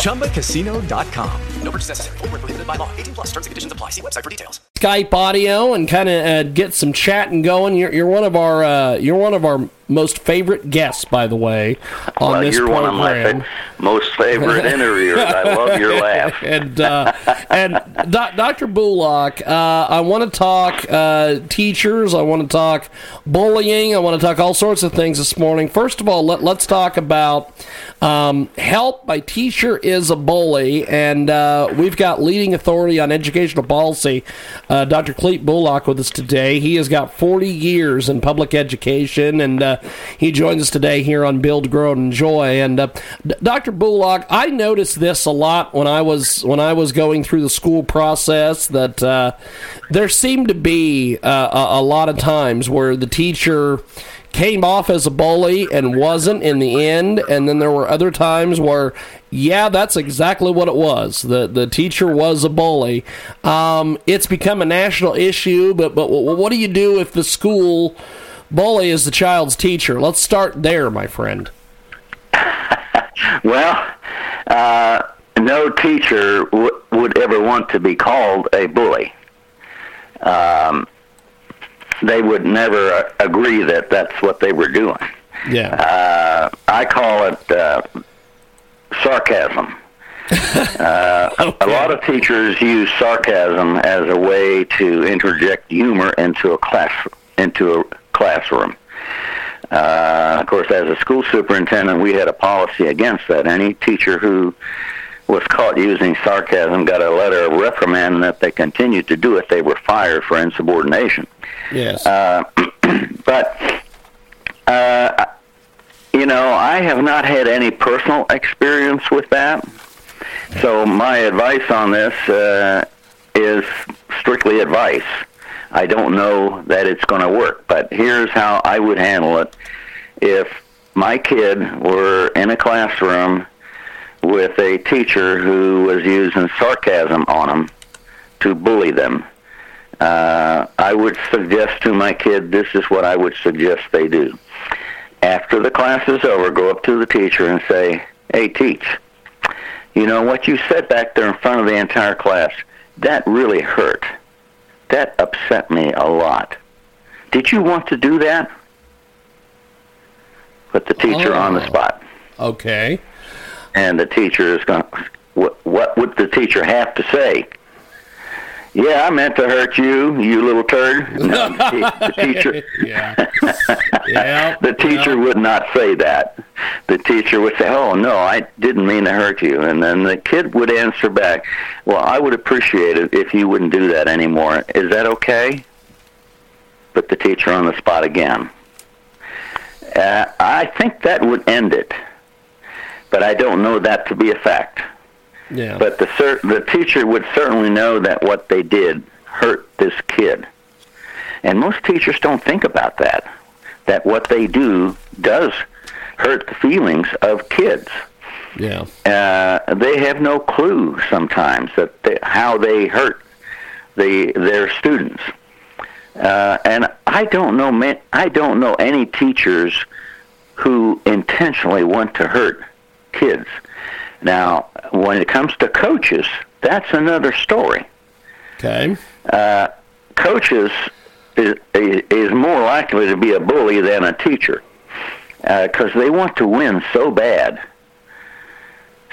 ChumbaCasino.com. No purchase necessary. Full prohibited by law. 18 plus terms and conditions apply. See website for details. Skype audio and kind of uh, get some chatting going. You're, you're one of our uh, you're one of our most favorite guests, by the way, on well, this you're program. one of my fa- most favorite interviewers. I love your laugh. and uh, and Do- Dr. Bulach, uh, I want to talk uh, teachers. I want to talk bullying. I want to talk all sorts of things this morning. First of all, let, let's talk about um, help. My teacher is a bully, and uh, we've got leading authority on educational policy, uh, Dr. Clete Bulach, with us today. He has got 40 years in public education, and uh, he joins us today here on Build, Grow, and Enjoy. And uh, D- Dr. Bulach, I noticed this a lot when I was when I was going through the school process that uh, there seemed to be uh, a, a lot of times where the teacher came off as a bully and wasn't in the end. And then there were other times where yeah that's exactly what it was. The the teacher was a bully. Um, it's become a national issue but but what do you do if the school bully is the child's teacher? Let's start there my friend. Well uh, no teacher w- would ever want to be called a bully. Um, they would never agree that that's what they were doing. Yeah. Uh, I call it uh, sarcasm. uh, okay. A lot of teachers use sarcasm as a way to interject humor into a class into a classroom. Uh, of course, as a school superintendent, we had a policy against that. Any teacher who was caught using sarcasm got a letter of reprimand, and if they continued to do it, they were fired for insubordination. Yes. Uh, but, uh, you know, I have not had any personal experience with that. So my advice on this uh, is strictly advice. I don't know that it's going to work, but here's how I would handle it. If my kid were in a classroom with a teacher who was using sarcasm on them to bully them, uh, I would suggest to my kid this is what I would suggest they do. After the class is over, go up to the teacher and say, Hey, teach, you know what you said back there in front of the entire class, that really hurt. That upset me a lot. Did you want to do that? Put the teacher oh, on the spot. Okay. And the teacher is going, what, what would the teacher have to say? Yeah, I meant to hurt you, you little turd. No, the, the teacher, yeah, yeah, the teacher yeah. would not say that. The teacher would say, "Oh no, I didn't mean to hurt you," and then the kid would answer back, "Well, I would appreciate it if you wouldn't do that anymore. Is that okay?" Put the teacher on the spot again. Uh, I think that would end it, but I don't know that to be a fact. Yeah. But the cer- the teacher would certainly know that what they did hurt this kid. And most teachers don't think about that. That what they do does hurt the feelings of kids. Yeah. Uh, they have no clue sometimes that they, how they hurt the their students. Uh, and I don't know I don't know any teachers who intentionally want to hurt kids. Now, when it comes to coaches, that's another story. Okay. Uh, coaches is, is more likely to be a bully than a teacher because uh, they want to win so bad.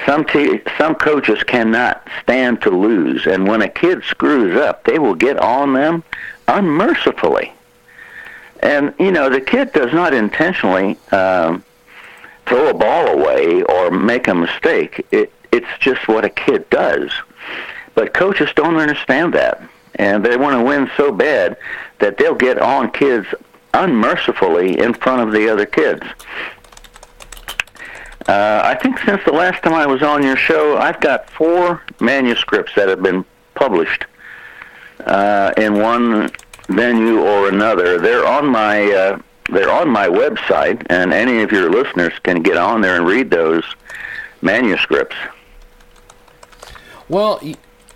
Some te- some coaches cannot stand to lose, and when a kid screws up, they will get on them unmercifully. And you know the kid does not intentionally um, throw a ball away or make a mistake. It, it's just what a kid does. But coaches don't understand that. And they want to win so bad that they'll get on kids unmercifully in front of the other kids. Uh, I think since the last time I was on your show, I've got four manuscripts that have been published uh, in one venue or another. They're on my uh, they're on my website, and any of your listeners can get on there and read those manuscripts. Well,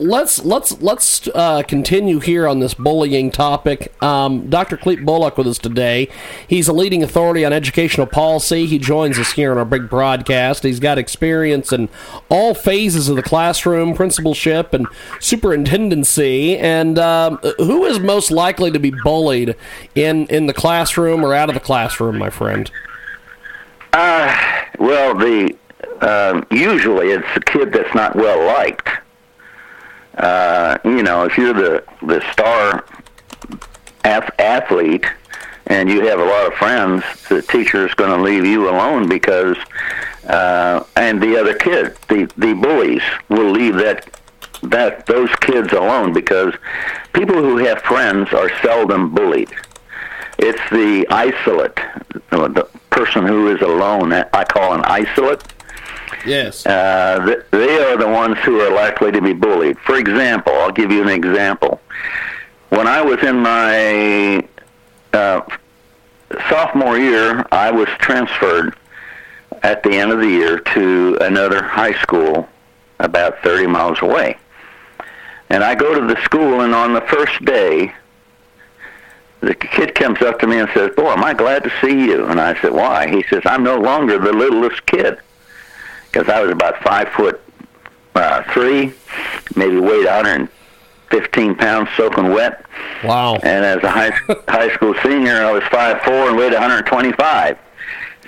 let's let's let's uh, continue here on this bullying topic. Um, Dr. Clete Bulach with us today. He's a leading authority on educational policy. He joins us here on our big broadcast. He's got experience in all phases of the classroom, principalship, and superintendency. And um, who is most likely to be bullied in in the classroom or out of the classroom, my friend? Uh, well, the um, usually it's the kid that's not well liked uh, you know, if you're the the star ath- athlete and you have a lot of friends, the teacher is going to leave you alone because, uh, and the other kid, the the bullies will leave that that those kids alone because people who have friends are seldom bullied. It's the isolate, the person who is alone. I call an isolate Yes. Uh, they are the ones who are likely to be bullied. For example, I'll give you an example. When I was in my uh, sophomore year, I was transferred at the end of the year to another high school about 30 miles away. And I go to the school, and on the first day, the kid comes up to me and says, Boy, am I glad to see you. And I said, Why? He says, I'm no longer the littlest kid because I was about five foot uh, three, maybe weighed 115 pounds soaking wet. Wow! And as a high high school senior, I was five four and weighed 125.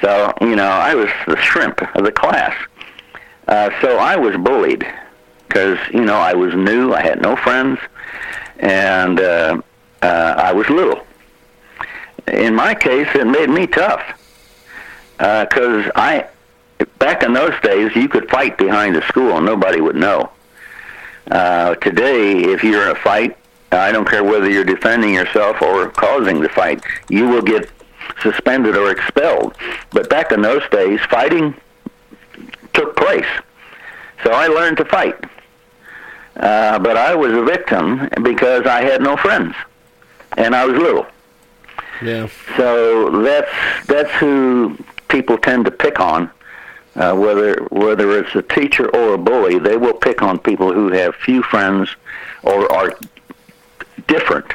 So you know, I was the shrimp of the class. Uh, so I was bullied because you know I was new, I had no friends, and uh, uh, I was little. In my case, it made me tough because uh, I back in those days, you could fight behind the school and nobody would know. Uh, today, if you're in a fight, I don't care whether you're defending yourself or causing the fight, you will get suspended or expelled. But back in those days, fighting took place. So I learned to fight. Uh, but I was a victim because I had no friends, and I was little. Yeah. So that's that's who people tend to pick on uh, whether whether it's a teacher or a bully, they will pick on people who have few friends or are different.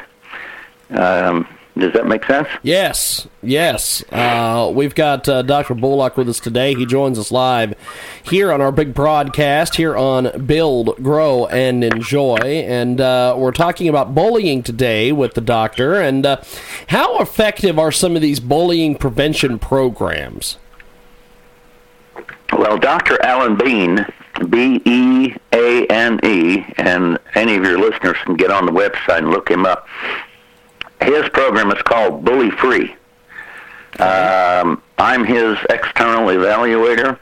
Um, does that make sense? Yes, yes. Uh, we've got uh, Dr. Bulach with us today. He joins us live here on our big broadcast here on Build, Grow, and Enjoy. And uh, we're talking about bullying today with the doctor. And uh, how effective are some of these bullying prevention programs? Well, Dr. Alan Beane, B E A N E, and any of your listeners can get on the website and look him up. His program is called Bully Free. Um, I'm his external evaluator.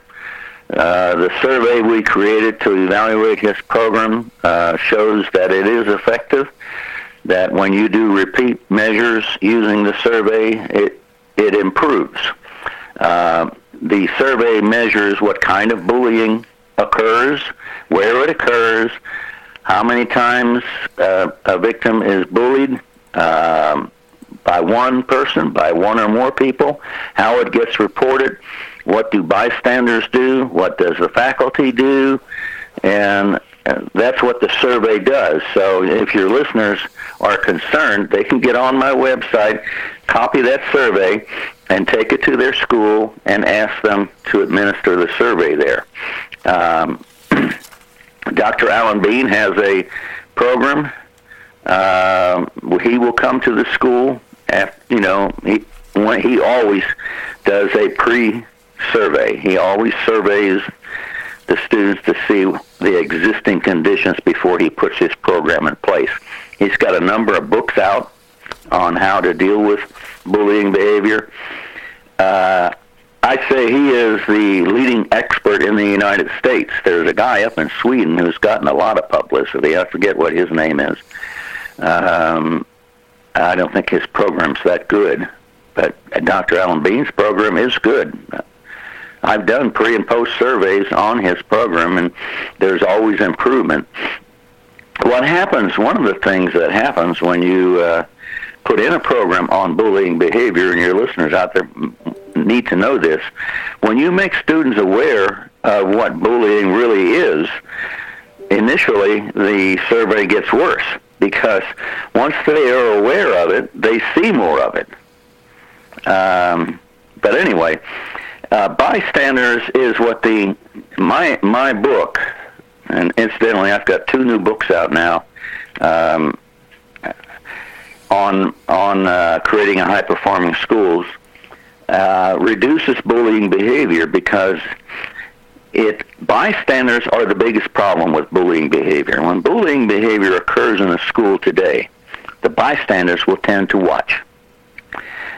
Uh, the survey we created to evaluate his program uh, shows that it is effective. That when you do repeat measures using the survey, it it improves. Uh, the survey measures what kind of bullying occurs, where it occurs, how many times uh, a victim is bullied um, by one person, by one or more people, how it gets reported, what do bystanders do, what does the faculty do, and that's what the survey does. So if your listeners are concerned, they can get on my website, copy that survey, and take it to their school and ask them to administer the survey there. Um, Dr. Alan Beane has a program. Uh, he will come to the school. After, you know, he when, he always does a pre-survey. He always surveys the students to see the existing conditions before he puts his program in place. He's got a number of books out on how to deal with bullying behavior. Uh, I say he is the leading expert in the United States. There's a guy up in Sweden who's gotten a lot of publicity. I forget what his name is. Um, I don't think his program's that good, but Dr. Alan Beane's program is good. I've done pre and post surveys on his program, and there's always improvement. what happens, one of the things that happens when you uh, put in a program on bullying behavior, and your listeners out there need to know this, when you make students aware of what bullying really is, initially the survey gets worse because once they are aware of it, they see more of it. Um, but anyway, uh, bystanders is what the my my book, and incidentally, I've got two new books out now um, on on uh, creating a high performing schools. Uh, reduces bullying behavior because it bystanders are the biggest problem with bullying behavior. When bullying behavior occurs in a school today, the bystanders will tend to watch.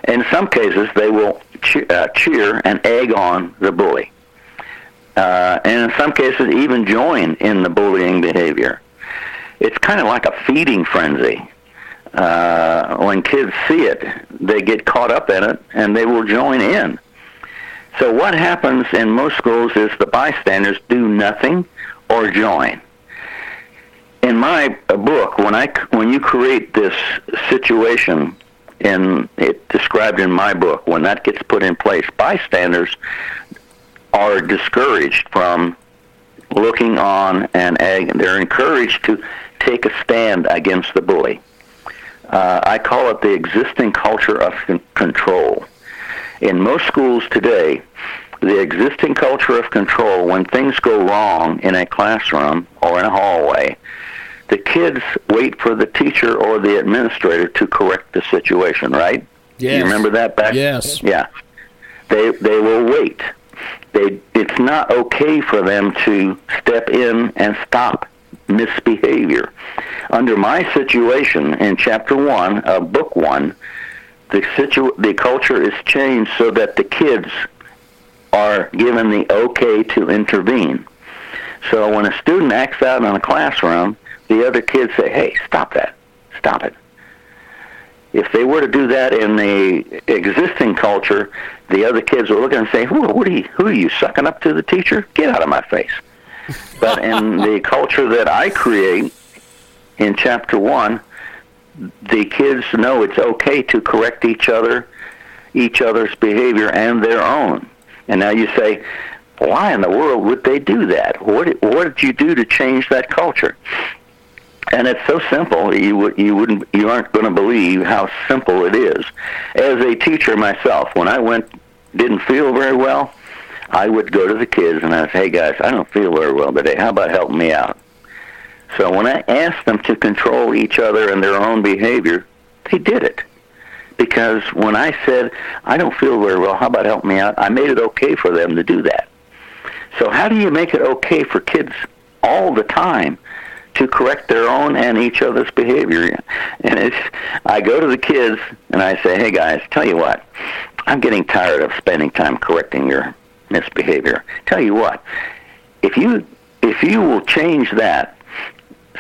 In some cases, they will cheer, uh, cheer and egg on the bully, uh, and in some cases, even join in the bullying behavior. It's kind of like a feeding frenzy. Uh, when kids see it, they get caught up in it, and they will join in. So what happens in most schools is the bystanders do nothing or join. In my book, when I when you create this situation in it described in my book, when that gets put in place, bystanders are discouraged from looking on and ag- they're encouraged to take a stand against the bully. Uh, I call it the existing culture of con- control in most schools today, the existing culture of control, when things go wrong in a classroom or in a hallway, the kids wait for the teacher or the administrator to correct the situation, right? Yes. You remember that back? Yes. Yeah. They they will wait. They it's not okay for them to step in and stop misbehavior. Under my situation in chapter 1 of book 1, the situ- the culture is changed so that the kids are given the okay to intervene. So when a student acts out in a classroom, the other kids say, "Hey, stop that! Stop it!" If they were to do that in the existing culture, the other kids would look and say, "Who, are you? Who are you sucking up to the teacher? Get out of my face!" But in the culture that I create in chapter one, the kids know it's okay to correct each other, each other's behavior and their own. And now you say, why in the world would they do that? What did, what did you do to change that culture? And it's so simple you would you wouldn't you aren't going to believe how simple it is. As a teacher myself, when I went didn't feel very well, I would go to the kids and I'd say, "Hey guys, I don't feel very well today. How about helping me out?" So when I asked them to control each other and their own behavior, they did it. Because when I said, I don't feel very well, how about help me out? I made it okay for them to do that. So how do you make it okay for kids all the time to correct their own and each other's behavior? And it's, I go to the kids and I say, hey guys, tell you what, I'm getting tired of spending time correcting your misbehavior. Tell you what, if you if you will change that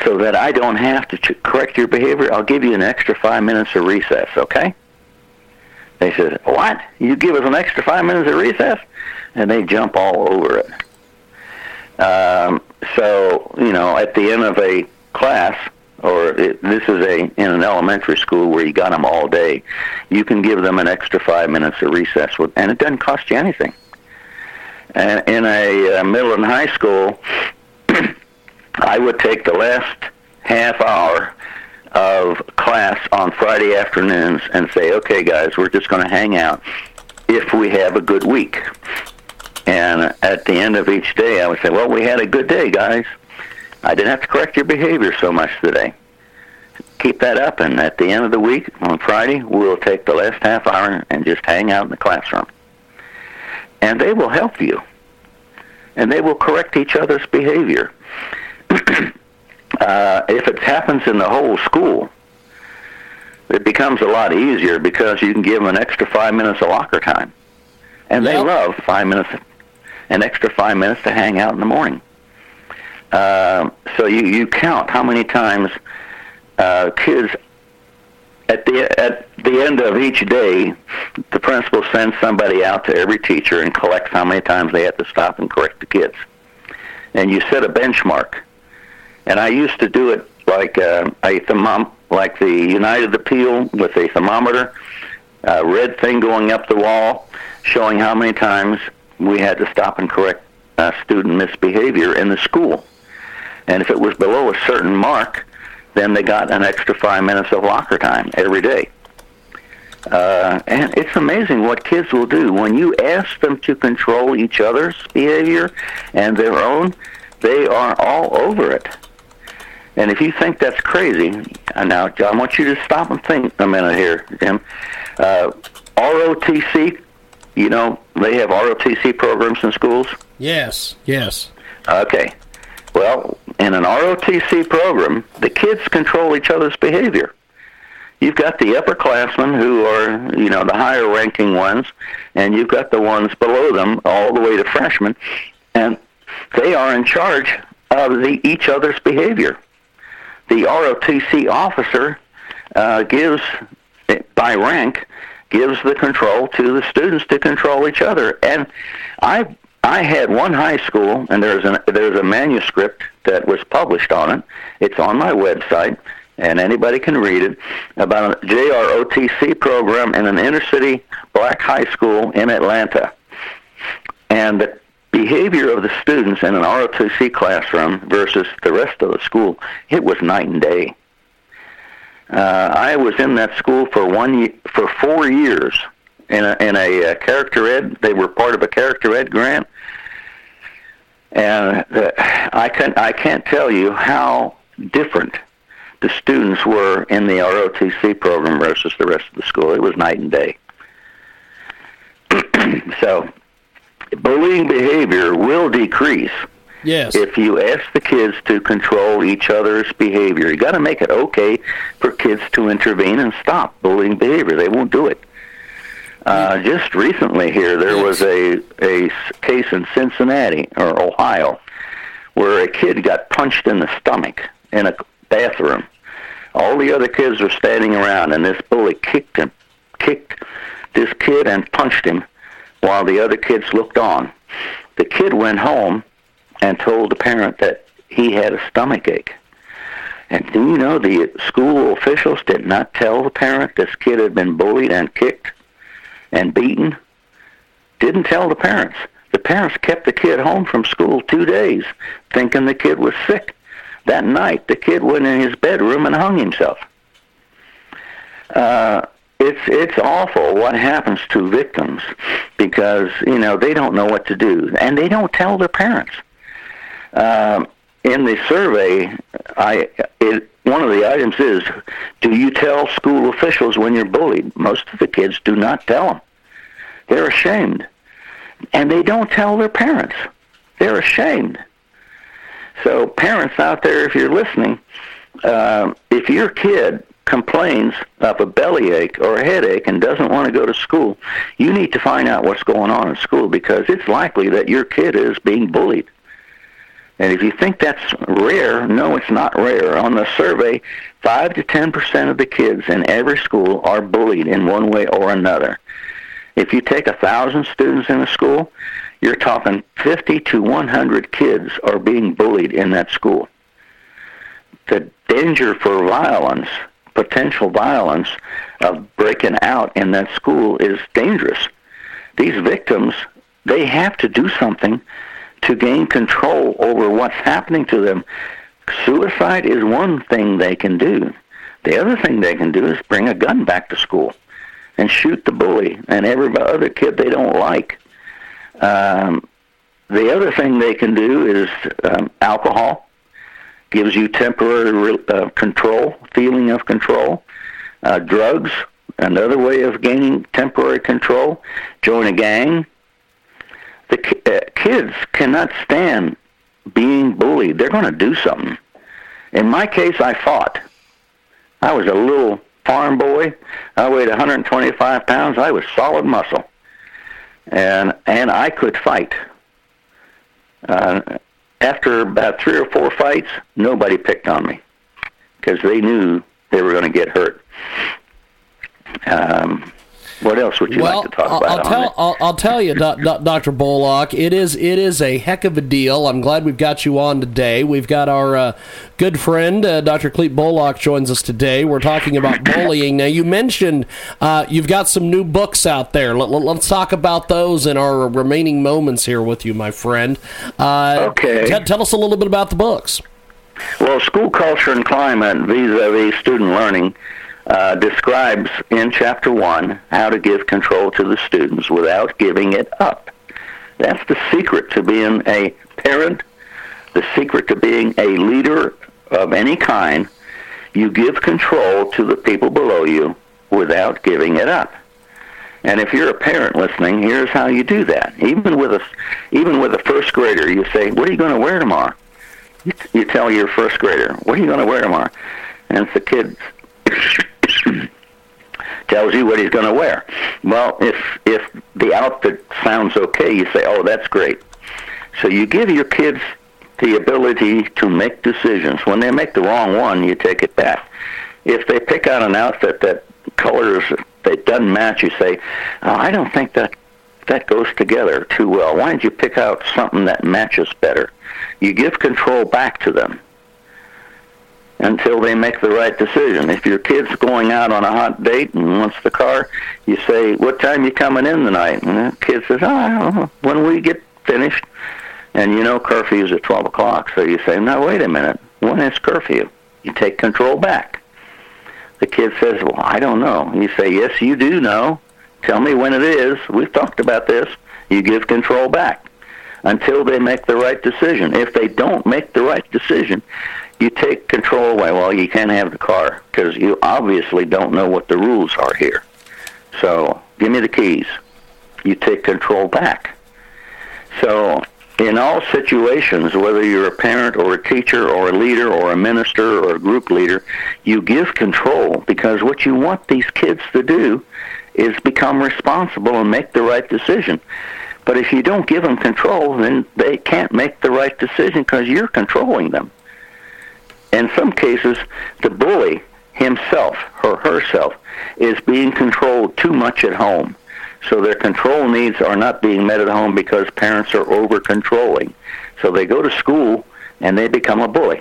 so that I don't have to ch- correct your behavior, I'll give you an extra five minutes of recess, okay? They said, what? You give us an extra five minutes of recess? And they jump all over it. Um, so, you know, at the end of a class, or it, this is a in an elementary school where you got them all day, you can give them an extra five minutes of recess, with, and it doesn't cost you anything. In a uh, middle and high school, I would take the last half hour of class on Friday afternoons and say, okay, guys, we're just going to hang out if we have a good week. And at the end of each day, I would say, well, we had a good day, guys. I didn't have to correct your behavior so much today. Keep that up, and at the end of the week, on Friday, we'll take the last half hour and just hang out in the classroom. And they will help you. And they will correct each other's behavior. uh, if it happens in the whole school, it becomes a lot easier because you can give them an extra five minutes of locker time, and they Yep. love five minutes, an extra five minutes to hang out in the morning. Uh, so you you count how many times uh, kids at the at the end of each day, the principal sends somebody out to every teacher and collects how many times they have to stop and correct the kids, and you set a benchmark. And I used to do it like uh, a thermom- like the United Appeal with a thermometer, a red thing going up the wall, showing how many times we had to stop and correct uh, student misbehavior in the school. And if it was below a certain mark, then they got an extra five minutes of locker time every day. Uh, and it's amazing what kids will do when you ask them to control each other's behavior and their own. They are all over it. And if you think that's crazy, uh, now I want you to stop and think a minute here, Jim. Uh, ROTC, you know, they have ROTC programs in schools. Yes, yes. Okay. Well, in an ROTC program, the kids control each other's behavior. You've got the upperclassmen who are, you know, the higher ranking ones, and you've got the ones below them, all the way to freshmen, and they are in charge of the each other's behavior. The ROTC officer uh, gives, by rank, gives the control to the students to control each other. And I I had one high school, and there's an there's a manuscript that was published on it. It's on my website, and anybody can read it about a JROTC program in an inner city black high school in Atlanta. And the behavior of the students in an ROTC classroom versus the rest of the school, it was night and day. Uh, I was in that school for one year, for four years in a, in a uh, character ed. They were part of a character ed grant, and uh, I can I can't tell you how different the students were in the ROTC program versus the rest of the school. It was night and day. so, bullying behavior will decrease Yes. if you ask the kids to control each other's behavior. You got to make it okay for kids to intervene and stop bullying behavior. They won't do it. Uh, just recently here, there was a a case in Cincinnati or Ohio where a kid got punched in the stomach in a bathroom. All the other kids were standing around, and this bully kicked him, kicked this kid and punched him, while the other kids looked on. The kid went home and told the parent that he had a stomach ache. And do you know the school officials did not tell the parent this kid had been bullied and kicked and beaten? Didn't tell the parents. The parents kept the kid home from school two days, thinking the kid was sick. That night, the kid went in his bedroom and hung himself. Uh, it's it's awful what happens to victims because you know they don't know what to do and they don't tell their parents. Um, in the survey, I it, one of the items is, do you tell school officials when you're bullied? Most of the kids do not tell them. They're ashamed, and they don't tell their parents. They're ashamed. So, parents out there, if you're listening, uh, if your kid complains of a bellyache or a headache and doesn't want to go to school, you need to find out what's going on in school because it's likely that your kid is being bullied. And if you think that's rare, no, it's not rare. On the survey, 5 to 10% of the kids in every school are bullied in one way or another. If you take a 1,000 students in a school, you're talking 50 to 100 kids are being bullied in that school. The danger for violence, potential violence of breaking out in that school is dangerous. These victims, they have to do something to gain control over what's happening to them. Suicide is one thing they can do. The other thing they can do is bring a gun back to school and shoot the bully and every other kid they don't like. Um, the other thing they can do is um, alcohol gives you temporary uh, control, feeling of control. Uh, drugs, another way of gaining temporary control. Join a gang. The uh, kids cannot stand being bullied. They're going to do something. In my case, I fought. I was a little farm boy. I weighed 125 pounds. I was solid muscle, and and I could fight. Uh, after about three or four fights, nobody picked on me because they knew they were going to get hurt. Um, What else would you well, like to talk I'll, about? I'll tell I'll, I'll, tell you, Doctor Bulach. It is it is a heck of a deal. I'm glad we've got you on today. We've got our uh, good friend uh, Dr. Clete Bulach joins us today. We're talking about bullying. Now, you mentioned uh, you've got some new books out there. Let, us let, talk about those in our remaining moments here with you, my friend. Uh, okay. T- tell us a little bit about the books. Well, school culture and climate vis-a-vis student learning uh, describes in chapter one how to give control to the students without giving it up. That's the secret to being a parent, the secret to being a leader of any kind. You give control to the people below you without giving it up. And if you're a parent listening, here's how you do that. Even with a, even with a first grader, you say, "What are you going to wear tomorrow?" You, you tell your first grader, "What are you going to wear tomorrow?" And if the kid tells you what he's going to wear. Well, if if the outfit sounds okay, you say, "Oh, that's great." So you give your kids the ability to make decisions. When they make the wrong one, you take it back. If they pick out an outfit that colors that doesn't match, you say, oh, "I don't think that that goes together too well. Why don't you pick out something that matches better?" You give control back to them until they make the right decision. If your kid's going out on a hot date and wants the car, you say, "What time you coming in tonight?" And the kid says, "Oh, I don't know. when we get finished." And you know curfew's at twelve o'clock, so you say, "Now wait a minute. When is curfew?" You take control back. The kid says, "Well, I don't know." You say, "Yes, you do know. Tell me when it is. We've talked about this." You give control back until they make the right decision. If they don't make the right decision, you take control away. Well, you can't have the car because you obviously don't know what the rules are here. So give me the keys. You take control back. So in all situations, whether you're a parent or a teacher or a leader or a minister or a group leader, you give control because what you want these kids to do is become responsible and make the right decision. But if you don't give them control, then they can't make the right decision because you're controlling them in some cases, the bully himself or herself is being controlled too much at home. So their control needs are not being met at home because parents are over controlling. So they go to school and they become a bully.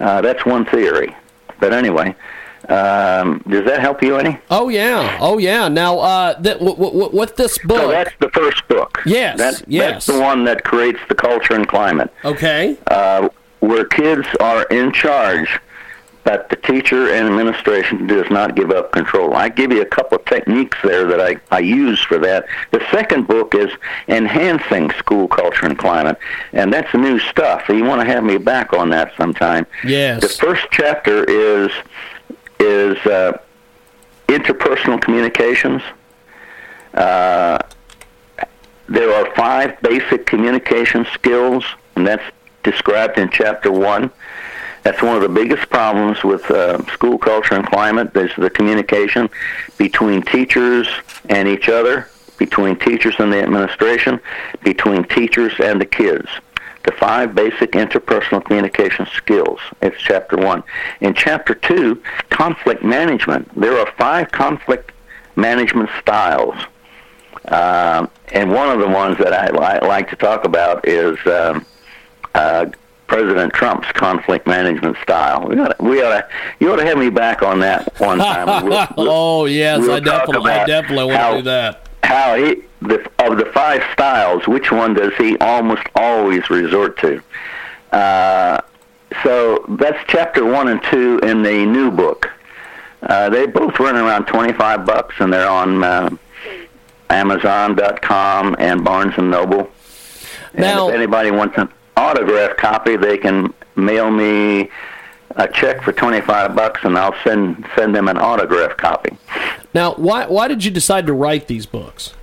Uh, that's one theory. But anyway, um, does that help you any? Oh yeah, oh yeah. Now, uh, th- w- w- with this book, so that's the first book. Yes, that's, yes. That's the one that creates the culture and climate. Okay. Uh, where kids are in charge, but the teacher and administration does not give up control. I give you a couple of techniques there that I, I use for that. The second book is Enhancing School Culture and Climate, and that's new stuff. So you want to have me back on that sometime. Yes. The first chapter is is uh, interpersonal communications. Uh, there are five basic communication skills, and that's described in chapter one. That's one of the biggest problems with uh, school culture and climate is the communication between teachers and each other, between teachers and the administration, between teachers and the kids. The five basic interpersonal communication skills. It's chapter one. In chapter two, conflict management. There are five conflict management styles. Uh, and one of the ones that I, I like to talk about is um, uh, President Trump's conflict management style. We ought to, we ought to, you ought to have me back on that one time. We'll, we'll, oh yes, we'll I definitely, I definitely want to do that. How he, the, of the five styles, which one does he almost always resort to? Uh, so that's chapter one and two in the new book. Uh, they both run around twenty-five bucks, and they're on uh, Amazon.com and Barnes and Noble. Now, and if anybody wants them autograph copy, they can mail me a check for 25 bucks and I'll send send them an autograph copy. Now, why why did you decide to write these books?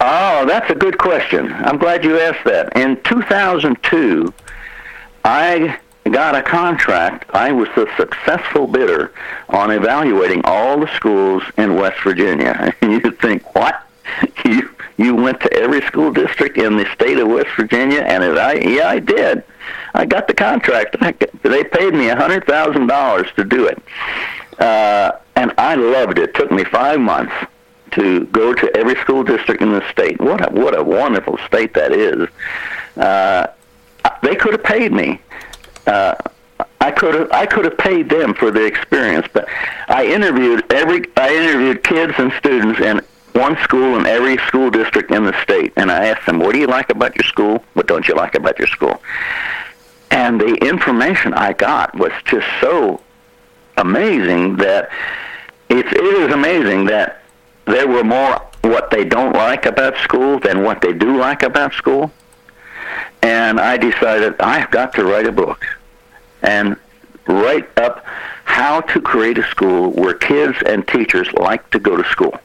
Oh, that's a good question. I'm glad you asked that. In 2002, I got a contract. I was the successful bidder on evaluating all the schools in West Virginia. And you'd think, what? You you went to every school district in the state of West Virginia, and it, I yeah I did. I got the contract. They paid me a hundred thousand dollars to do it, uh, and I loved it. It took me five months to go to every school district in the state. What a what a wonderful state that is. Uh, they could have paid me. Uh, I could have I could have paid them for the experience, but I interviewed every I interviewed kids and students in one school in every school district in the state, and I asked them, "What do you like about your school? What don't you like about your school?" And the information I got was just so amazing that it, it is amazing that there were more what they don't like about school than what they do like about school. And I decided I've got to write a book and write up how to create a school where kids and teachers like to go to school.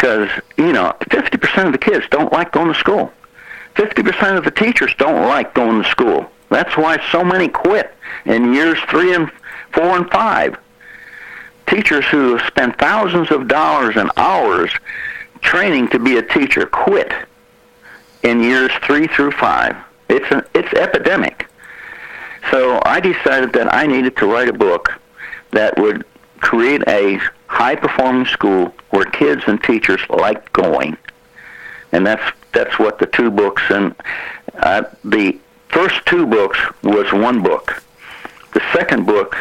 Because, you know, 50% of the kids don't like going to school. 50% of the teachers don't like going to school. That's why so many quit in years three and four and five. Teachers who have spent thousands of dollars and hours training to be a teacher quit in years three through five. It's a, it's epidemic. So I decided that I needed to write a book that would create a high performing school where kids and teachers like going. And that's that's what the two books and uh, the first two books was one book. The second book,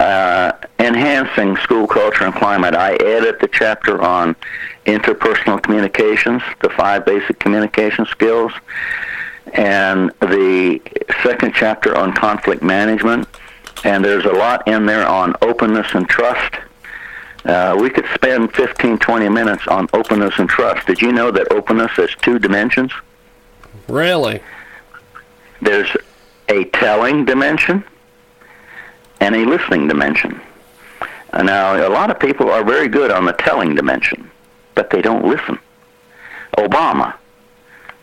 uh, enhancing school culture and climate, I added the chapter on interpersonal communications, the five basic communication skills, and the second chapter on conflict management. And there's a lot in there on openness and trust. Uh, we could spend 15, 20 minutes on openness and trust. Did you know that openness has two dimensions? Really? There's a telling dimension and a listening dimension. Now, a lot of people are very good on the telling dimension, but they don't listen. Obama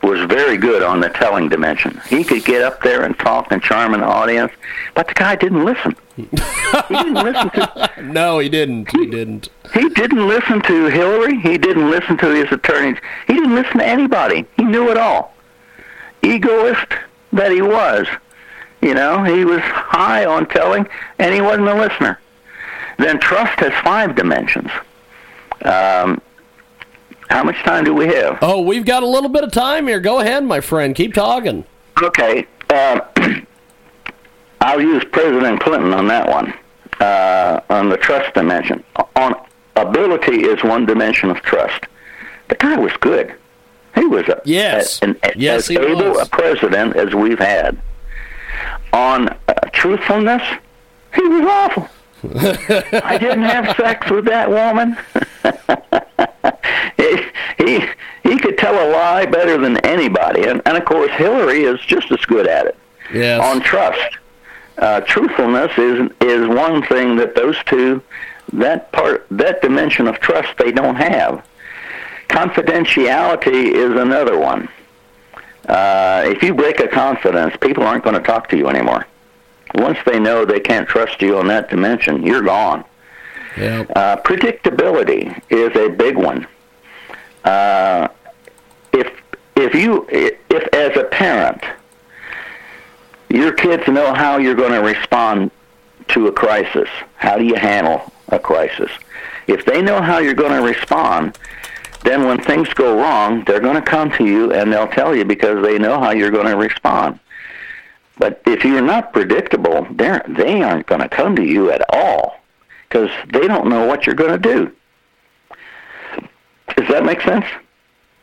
was very good on the telling dimension. He could get up there and talk and charm an audience, but the guy didn't listen. he didn't listen to. No, he didn't. He didn't. He didn't listen to Hillary. He didn't listen to his attorneys. He didn't listen to anybody. He knew it all. Egoist that he was. You know, he was high on telling, and he wasn't a listener. Then trust has five dimensions. Um, how much time do we have? Oh, we've got a little bit of time here. Go ahead, my friend. Keep talking. Okay. Uh, I'll use President Clinton on that one, uh, on the trust dimension. On ability is one dimension of trust. The guy was good. He was a, yes. a, an, yes, as able was. a president as we've had. On uh, truthfulness, he was awful. I didn't have sex with that woman. he, he he could tell a lie better than anybody, and, and of course Hillary is just as good at it. Yes. On trust, uh, truthfulness is is one thing that those two, that part, that dimension of trust they don't have. Confidentiality is another one. Uh, if you break a confidence, people aren't going to talk to you anymore. Once they know they can't trust you on that dimension, you're gone. Yeah. Uh, predictability is a big one. Uh, if if you if as a parent your kids know how you're going to respond to a crisis, how do you handle a crisis? If they know how you're going to respond, then when things go wrong, they're going to come to you and they'll tell you because they know how you're going to respond. But if you're not predictable, they aren't going to come to you at all because they don't know what you're going to do. Does that make sense?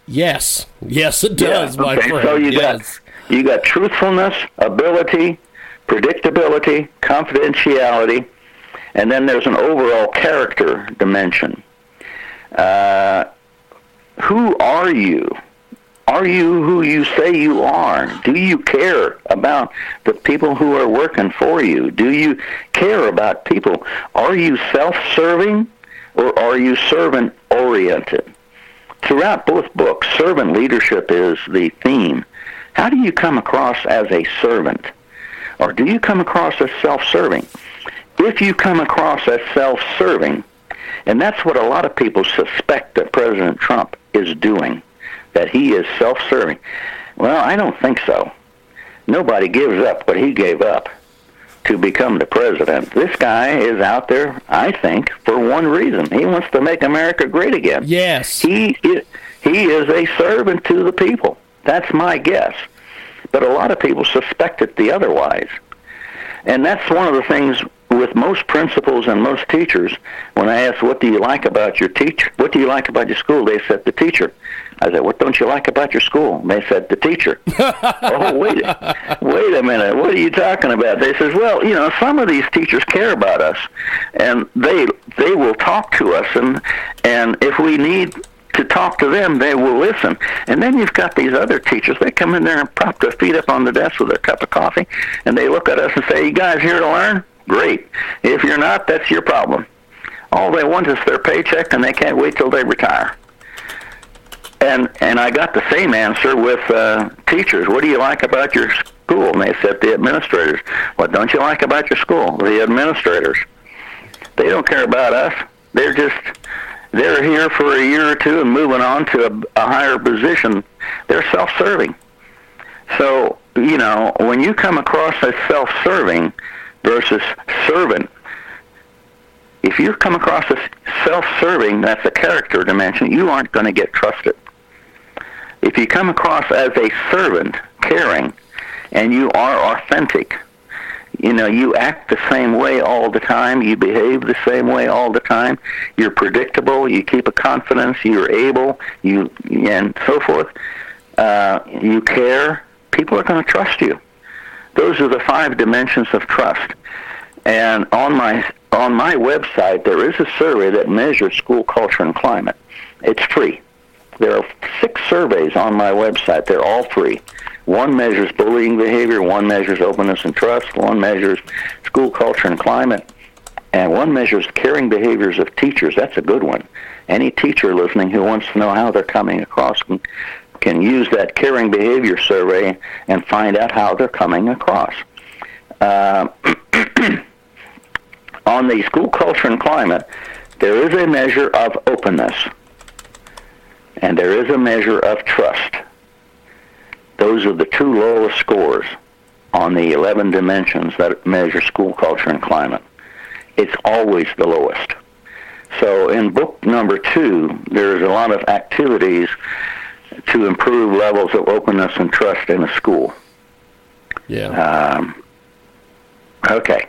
Yes. Yes, it does, Yeah, my okay, friend. So you yes. got you got truthfulness, ability, predictability, confidentiality, and then there's an overall character dimension. Uh, who are you? Are you who you say you are? Do you care about the people who are working for you? Do you care about people? Are you self-serving or are you servant-oriented? Throughout both books, servant leadership is the theme. How do you come across as a servant? Or do you come across as self-serving? If you come across as self-serving, and that's what a lot of people suspect that President Trump is doing, that he is self-serving. Well, I don't think so. Nobody gives up what he gave up. to become the president. This guy is out there, I think, for one reason. He wants to make America great again. Yes. He is, he is a servant to the people. That's my guess. But a lot of people suspect it the otherwise. And that's one of the things with most principals and most teachers. When I ask, "What do you like about your teacher? What do you like about your school?" They said, "The teacher." I said, "What don't you like about your school?" They said, "The teacher." oh, wait, wait a minute. What are you talking about? They says, "Well, you know, some of these teachers care about us, and they they will talk to us, and and if we need to talk to them, they will listen. And then you've got these other teachers. They come in there and prop their feet up on the desk with their cup of coffee, and they look at us and say, "You guys here to learn? Great. If you're not, that's your problem. All they want is their paycheck, and they can't wait till they retire." And and I got the same answer with uh, teachers. What do you like about your school? And they said the administrators. What don't you like about your school? The administrators. They don't care about us. They're just they're here for a year or two and moving on to a, a higher position. They're self-serving. So you know when you come across as self-serving versus servant, if you come across as self-serving, that's a character dimension. You aren't going to get trusted. If you come across as a servant, caring, and you are authentic, you know, you act the same way all the time, you behave the same way all the time, you're predictable, you keep a confidence, you're able, you and so forth. Uh, you care, people are going to trust you. Those are the five dimensions of trust. And on my on my website, there is a survey that measures school culture and climate. It's free. There are six surveys on my website. They're all free. One measures bullying behavior, one measures openness and trust, one measures school culture and climate, and one measures caring behaviors of teachers. That's a good one. Any teacher listening who wants to know how they're coming across can, can use that caring behavior survey and find out how they're coming across. Uh, on the school culture and climate, there is a measure of openness and there is a measure of trust. Those are the two lowest scores on the 11 dimensions that measure school culture and climate. It's always the lowest. So in book number two, there's a lot of activities to improve levels of openness and trust in a school. Yeah. Um, okay.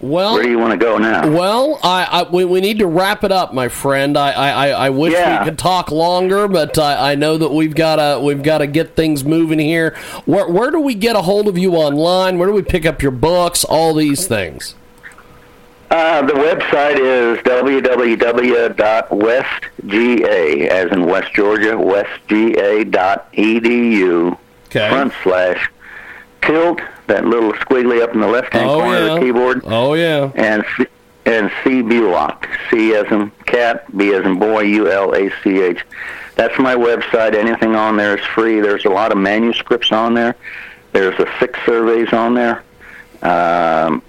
Well, Where do you want to go now? Well, I, I we, we need to wrap it up, my friend. I I, I wish Yeah. we could talk longer, but I, I know that we've got to we've got to get things moving here. Where where do we get a hold of you online? Where do we pick up your books? All these things. Uh, the website is www.westga, as in West Georgia, westga.edu, Okay. front slash, tilt, that little squiggly up in the left-hand Oh corner yeah. of the keyboard, Oh yeah. and C, and C Bulach, C as in cat, B as in boy, U L A C H. That's my website. Anything on there is free. There's a lot of manuscripts on there. There's the six surveys on there. Um,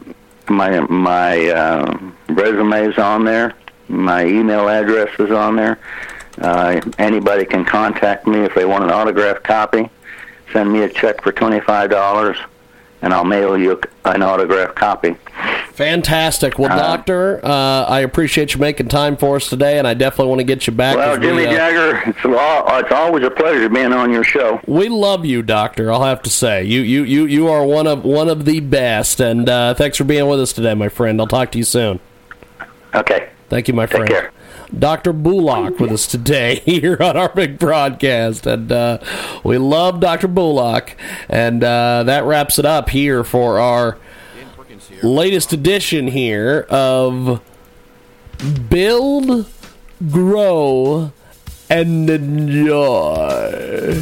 my my uh, resume's on there. My email address is on there. Uh, anybody can contact me if they want an autographed copy. Send me a check for twenty five dollars, and I'll mail you an autographed copy. Fantastic. Well, Uh, Doctor, uh, I appreciate you making time for us today, and I definitely want to get you back. Well, as we, Jimmy uh, Jagger, it's, a it's always a pleasure being on your show. We love you, Doctor. I'll have to say you you you you are one of one of the best, and uh, thanks for being with us today, my friend. I'll talk to you soon. Okay. Thank you, my friend. Take care. Dr. Bulach with us today here on our big broadcast. And uh, we love Dr. Bulach. And uh, that wraps it up here for our latest edition here of Build, Grow, and Enjoy.